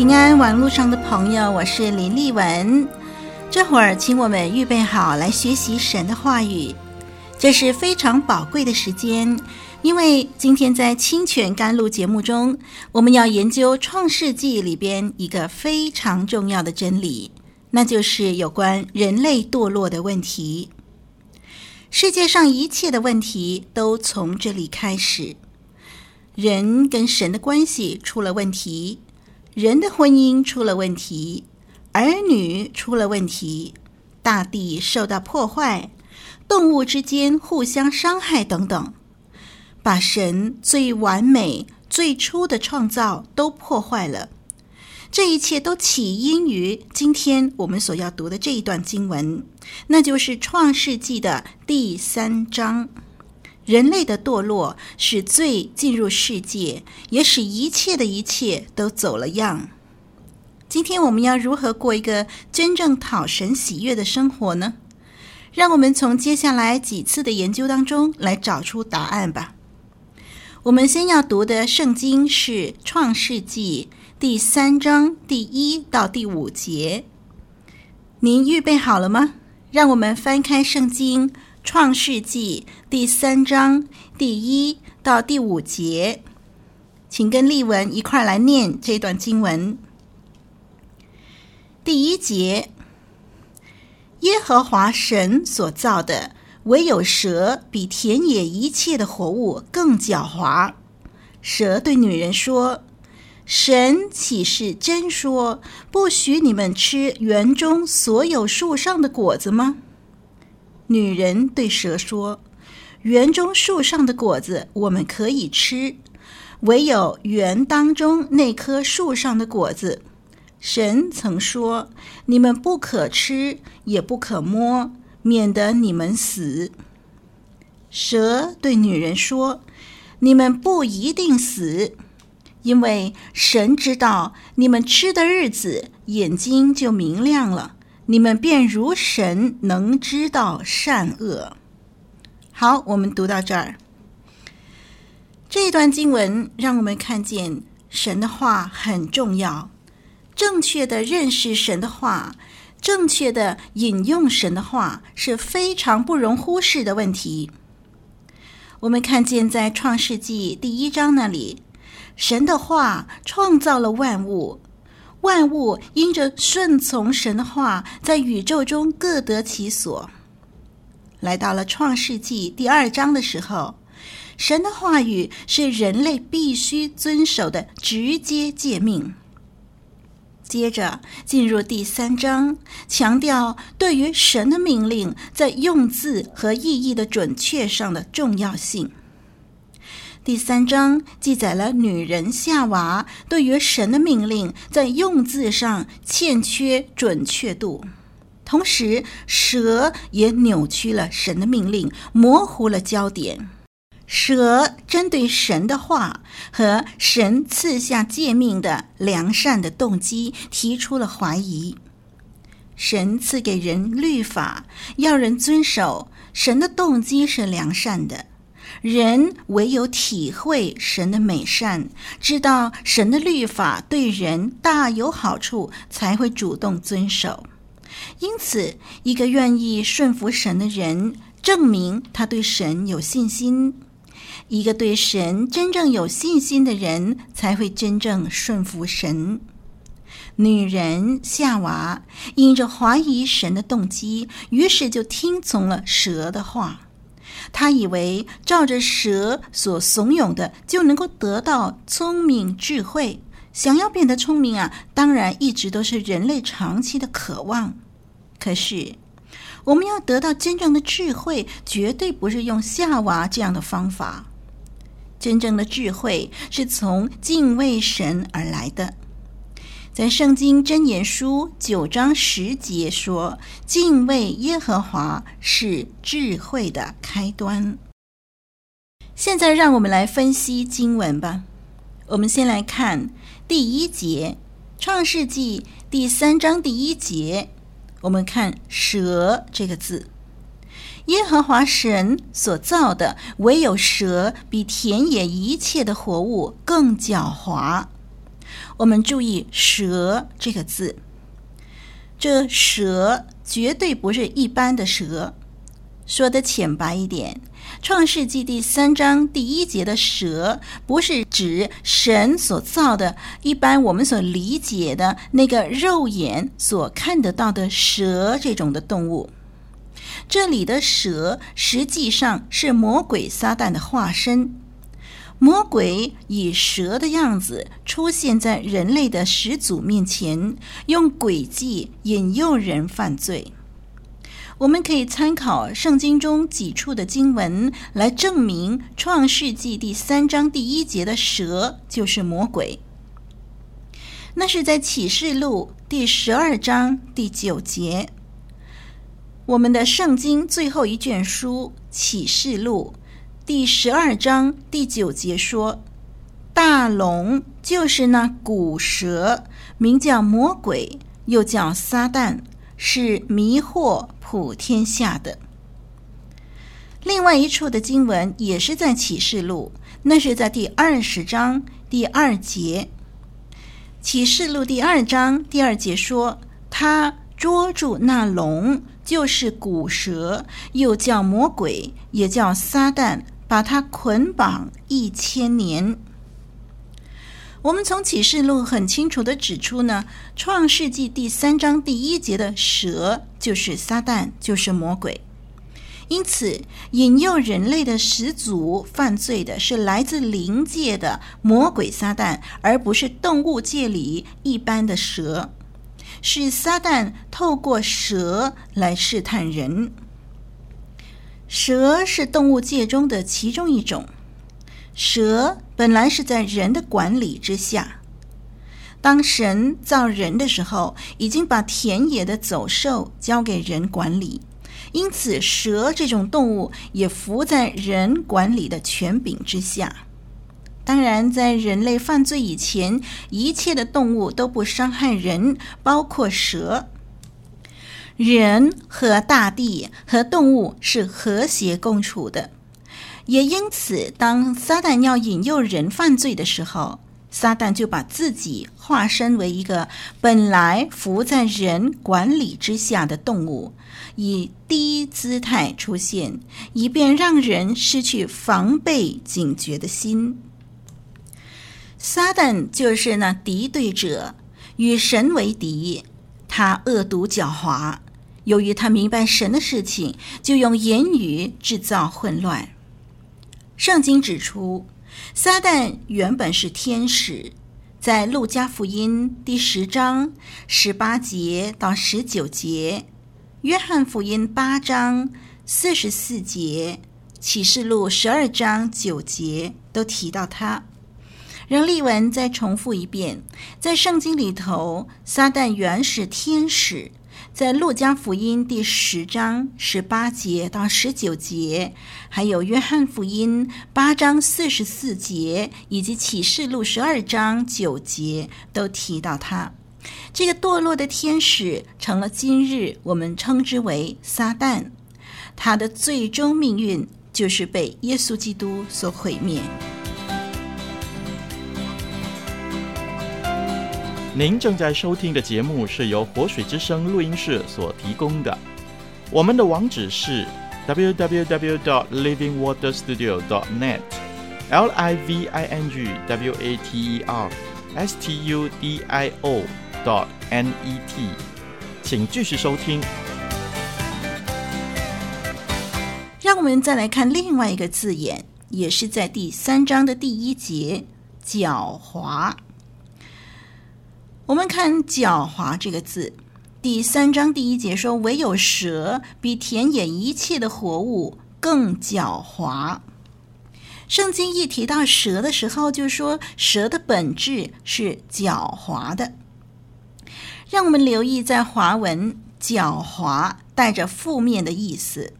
平安网络上的朋友，我是林丽文。这会儿，请我们预备好来学习神的话语，这是非常宝贵的时间，因为今天在清泉甘露节目中，我们要研究创世纪里边一个非常重要的真理，那就是有关人类堕落的问题。世界上一切的问题都从这里开始，人跟神的关系出了问题。人的婚姻出了问题，儿女出了问题，大地受到破坏，动物之间互相伤害等等，把神最完美、最初的创造都破坏了。这一切都起因于今天我们所要读的这一段经文，那就是《创世纪》的第三章。人类的堕落使罪进入世界，也使一切的一切都走了样。今天我们要如何过一个真正讨神喜悦的生活呢？让我们从接下来几次的研究当中来找出答案吧。我们先要读的圣经是《创世纪》第三章第一到第五节。您预备好了吗？让我们翻开圣经。创世纪第三章第一到第五节，请跟丽文一块来念这段经文。第一节：耶和华神所造的，唯有蛇比田野一切的活物更狡猾。蛇对女人说：“神岂是真说，不许你们吃园中所有树上的果子吗？”女人对蛇说：“园中树上的果子我们可以吃，唯有园当中那棵树上的果子，神曾说你们不可吃，也不可摸，免得你们死。”蛇对女人说：“你们不一定死，因为神知道你们吃的日子，眼睛就明亮了。”你们便如神，能知道善恶。好，我们读到这儿。这段经文让我们看见神的话很重要，正确的认识神的话，正确的引用神的话是非常不容忽视的问题。我们看见在创世纪第一章那里，神的话创造了万物。万物因着顺从神的话，在宇宙中各得其所。来到了创世纪第二章的时候，神的话语是人类必须遵守的直接诫命。接着进入第三章，强调对于神的命令在用字和意义的准确上的重要性。第三章记载了女人夏娃对于神的命令在用字上欠缺准确度，同时蛇也扭曲了神的命令，模糊了焦点。蛇针对神的话和神赐下诫命的良善的动机提出了怀疑。神赐给人律法，要人遵守，神的动机是良善的。人唯有体会神的美善，知道神的律法对人大有好处，才会主动遵守。因此，一个愿意顺服神的人，证明他对神有信心；一个对神真正有信心的人，才会真正顺服神。女人夏娃因着怀疑神的动机，于是就听从了蛇的话。他以为照着蛇所怂恿的就能够得到聪明智慧。想要变得聪明啊，当然一直都是人类长期的渴望。可是，我们要得到真正的智慧，绝对不是用夏娃这样的方法。真正的智慧是从敬畏神而来的。在《圣经箴言书》九章十节说：“敬畏耶和华是智慧的开端。”现在，让我们来分析经文吧。我们先来看第一节，《创世纪》第三章第一节。我们看“蛇”这个字，耶和华神所造的，唯有蛇比田野一切的活物更狡猾。我们注意“蛇”这个字，这蛇绝对不是一般的蛇。说得浅白一点，《创世纪》第三章第一节的蛇，不是指神所造的，一般我们所理解的那个肉眼所看得到的蛇这种的动物。这里的蛇实际上是魔鬼撒旦的化身。魔鬼以蛇的样子出现在人类的始祖面前，用诡计引诱人犯罪。我们可以参考圣经中几处的经文来证明，《创世纪》第三章第一节的蛇就是魔鬼。那是在启示录第十二章第九节。我们的圣经最后一卷书《启示录》第十二章第九节说：“大龙就是那古蛇，名叫魔鬼，又叫撒旦，是迷惑。”普天下的。另外一处的经文也是在启示录，那是在第二十章第二节。启示录第二章第二节说：“他捉住那龙，就是古蛇，又叫魔鬼，也叫撒旦，把它捆绑一千年。”我们从启示录很清楚地指出呢，《创世纪》第三章第一节的蛇就是撒旦，就是魔鬼。因此，引诱人类的始祖犯罪的是来自灵界的魔鬼撒旦，而不是动物界里一般的蛇。是撒旦透过蛇来试探人。蛇是动物界中的其中一种。蛇本来是在人的管理之下。当神造人的时候，已经把田野的走兽交给人管理，因此蛇这种动物也服在人管理的权柄之下。当然，在人类犯罪以前，一切的动物都不伤害人，包括蛇。人和大地和动物是和谐共处的。也因此，当撒旦要引诱人犯罪的时候，撒旦就把自己化身为一个本来伏在人管理之下的动物，以低姿态出现，以便让人失去防备警觉的心。撒旦就是那敌对者，与神为敌，他恶毒狡猾。由于他明白神的事情，就用言语制造混乱。圣经指出，撒旦原本是天使，在路加福音第十章十八节到十九节，约翰福音八章四十四节，启示录十二章九节都提到他。让丽文再重复一遍，在圣经里头，撒旦原是天使。在《路加福音》第十章十八节到十九节，还有《约翰福音》八章四十四节，以及《启示录》十二章九节，都提到他。这个堕落的天使成了今日我们称之为撒旦，他的最终命运就是被耶稣基督所毁灭。您正在收听的节目是由活水之声录音室所提供的。我们的网址是 www.dot.livingwaterstudio.dot.net。L I V I N G W A T E R s t u d i o .dot n e t，请继续收听。让我们再来看另外一个字眼，也是在第三章的第一节，狡猾。我们看“狡猾”这个字，第三章第一节说：“唯有蛇比田野一切的活物更狡猾。”圣经一提到蛇的时候，就说蛇的本质是狡猾的。让我们留意，在华文“狡猾”带着负面的意思，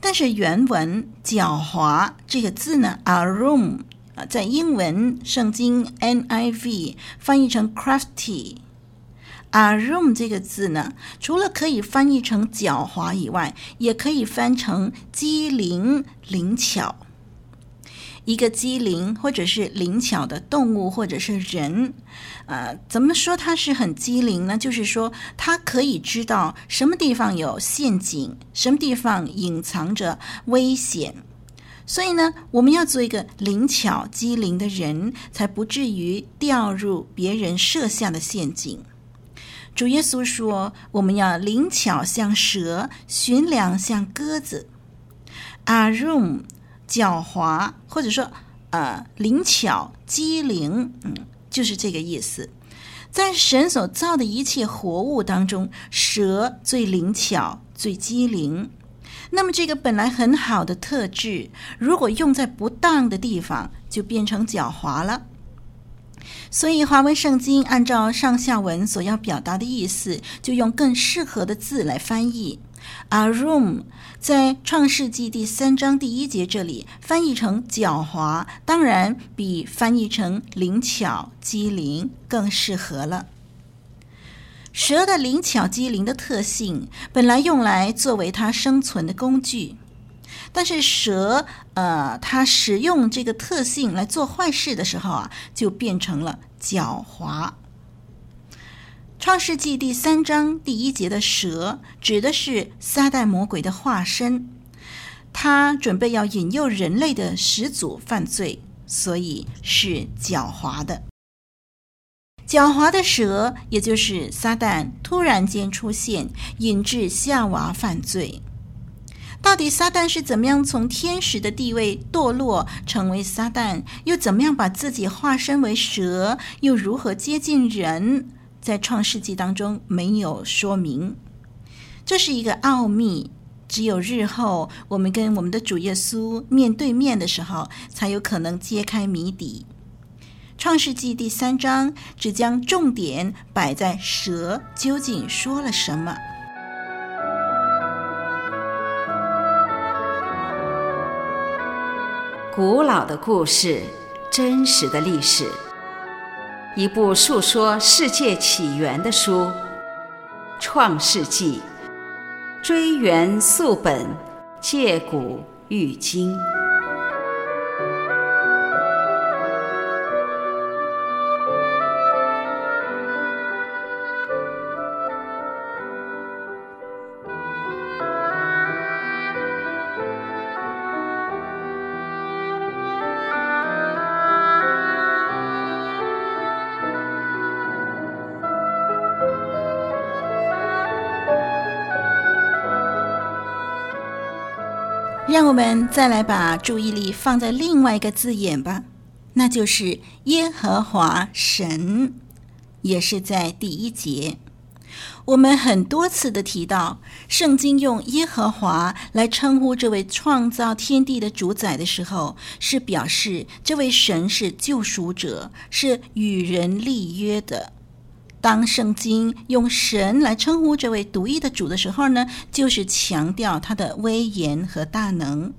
但是原文“狡猾”这个字呢，arum 在英文圣经 NIV 翻译成 crafty。a r o m 这个字呢，除了可以翻译成狡猾以外，也可以翻成机灵、灵巧。一个机灵或者是灵巧的动物或者是人，呃，怎么说它是很机灵呢？就是说它可以知道什么地方有陷阱，什么地方隐藏着危险。所以呢，我们要做一个灵巧机灵的人，才不至于掉入别人设下的陷阱。主耶稣说：“我们要灵巧像蛇，寻良像鸽子。”阿 rumh。狡猾，或者说，呃，灵巧、机灵，嗯，就是这个意思。在神所造的一切活物当中，蛇最灵巧、最机灵。那么，这个本来很好的特质，如果用在不当的地方，就变成狡猾了。所以，华文圣经按照上下文所要表达的意思，就用更适合的字来翻译。arum 在创世纪第三章第一节这里翻译成狡猾，当然比翻译成灵巧机灵更适合了。蛇的灵巧机灵的特性本来用来作为它生存的工具，但是蛇呃，它使用这个特性来做坏事的时候啊，就变成了狡猾。创世纪第三章第一节的蛇指的是撒旦魔鬼的化身，他准备要引诱人类的始祖犯罪，所以是狡猾的。狡猾的蛇，也就是撒旦突然间出现，引致夏娃犯罪。到底撒旦是怎么样从天使的地位堕落，成为撒旦，又怎么样把自己化身为蛇，又如何接近人？在创世纪当中没有说明，这是一个奥秘，只有日后我们跟我们的主耶稣面对面的时候，才有可能揭开谜底。创世纪第三章只将重点摆在蛇究竟说了什么。古老的故事，真实的历史。一部述说世界起源的书，《创世纪》，追源溯本，借古喻今。让我们再来把注意力放在另外一个字眼吧，那就是耶和华神，也是在第一节。我们很多次的提到，圣经用耶和华来称呼这位创造天地的主宰的时候，是表示这位神是救赎者，是与人立约的。当圣经用神来称呼这位独一的主的时候呢，就是强调他的威严和大能。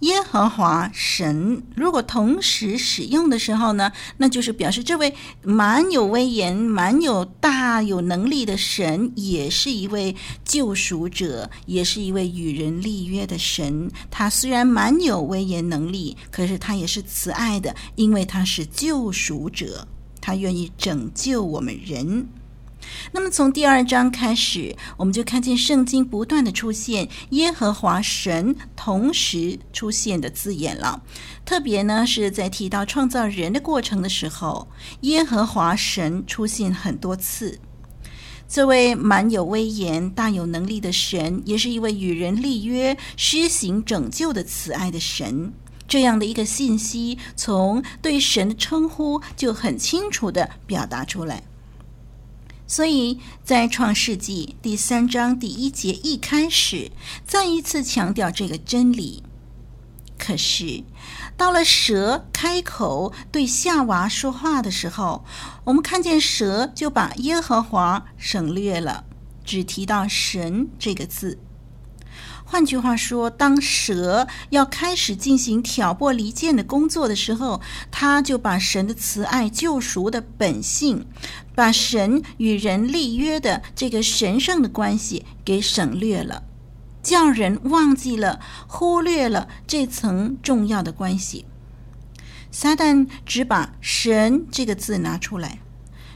耶和华神如果同时使用的时候呢，那就是表示这位蛮有威严、蛮有大有能力的神，也是一位救赎者，也是一位与人立约的神。他虽然蛮有威严能力，可是他也是慈爱的，因为他是救赎者。他愿意拯救我们人。那么从第二章开始，我们就看见圣经不断的出现耶和华神同时出现的字眼了。特别呢是在提到创造人的过程的时候，耶和华神出现很多次。这位满有威严、大有能力的神，也是一位与人立约、施行拯救的慈爱的神。这样的一个信息，从对神的称呼就很清楚地表达出来。所以在创世纪第三章第一节一开始，再一次强调这个真理。可是，到了蛇开口对夏娃说话的时候，我们看见蛇就把耶和华省略了，只提到神这个字。换句话说，当蛇要开始进行挑拨离间的工作的时候，他就把神的慈爱救赎的本性，把神与人立约的这个神圣的关系给省略了。叫人忘记了、忽略了这层重要的关系。撒旦只把“神”这个字拿出来。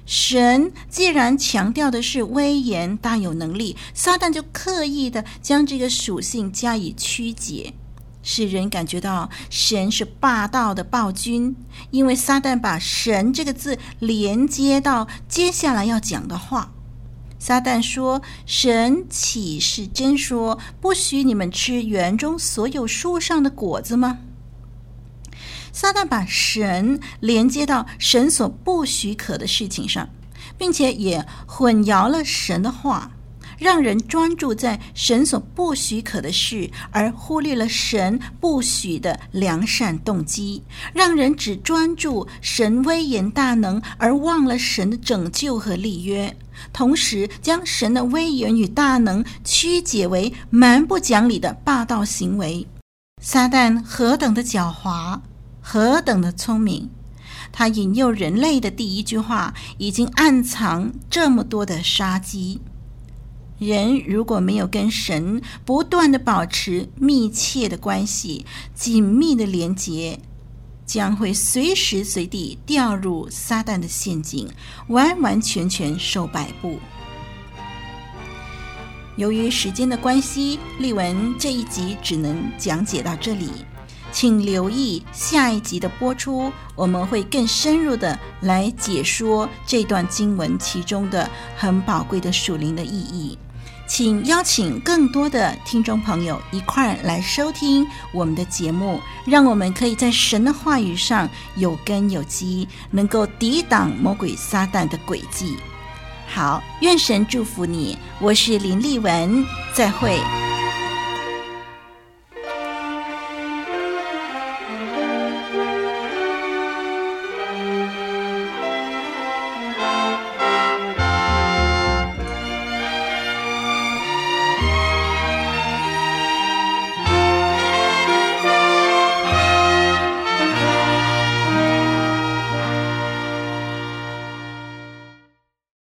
神既然强调的是威严、大有能力，撒旦就刻意的将这个属性加以曲解，使人感觉到神是霸道的暴君。因为撒旦把“神”这个字连接到接下来要讲的话。撒旦说：“神岂是真说不许你们吃园中所有树上的果子吗？”撒旦把神连接到神所不许可的事情上，并且也混淆了神的话，让人专注在神所不许可的事，而忽略了神不许的良善动机，让人只专注神威严大能，而忘了神的拯救和立约。同时，将神的威严与大能曲解为蛮不讲理的霸道行为。撒旦何等的狡猾，何等的聪明！他引诱人类的第一句话，已经暗藏这么多的杀机。人如果没有跟神不断的保持密切的关系、紧密的连结，将会随时随地掉入撒旦的陷阱，完完全全受摆布。由于时间的关系，丽文这一集只能讲解到这里，请留意下一集的播出，我们会更深入的来解说这段经文其中的很宝贵的属灵的意义。请邀请更多的听众朋友一块儿来收听我们的节目，让我们可以在神的话语上有根有基，能够抵挡魔鬼撒旦的诡计。好，愿神祝福你，我是林丽文，再会。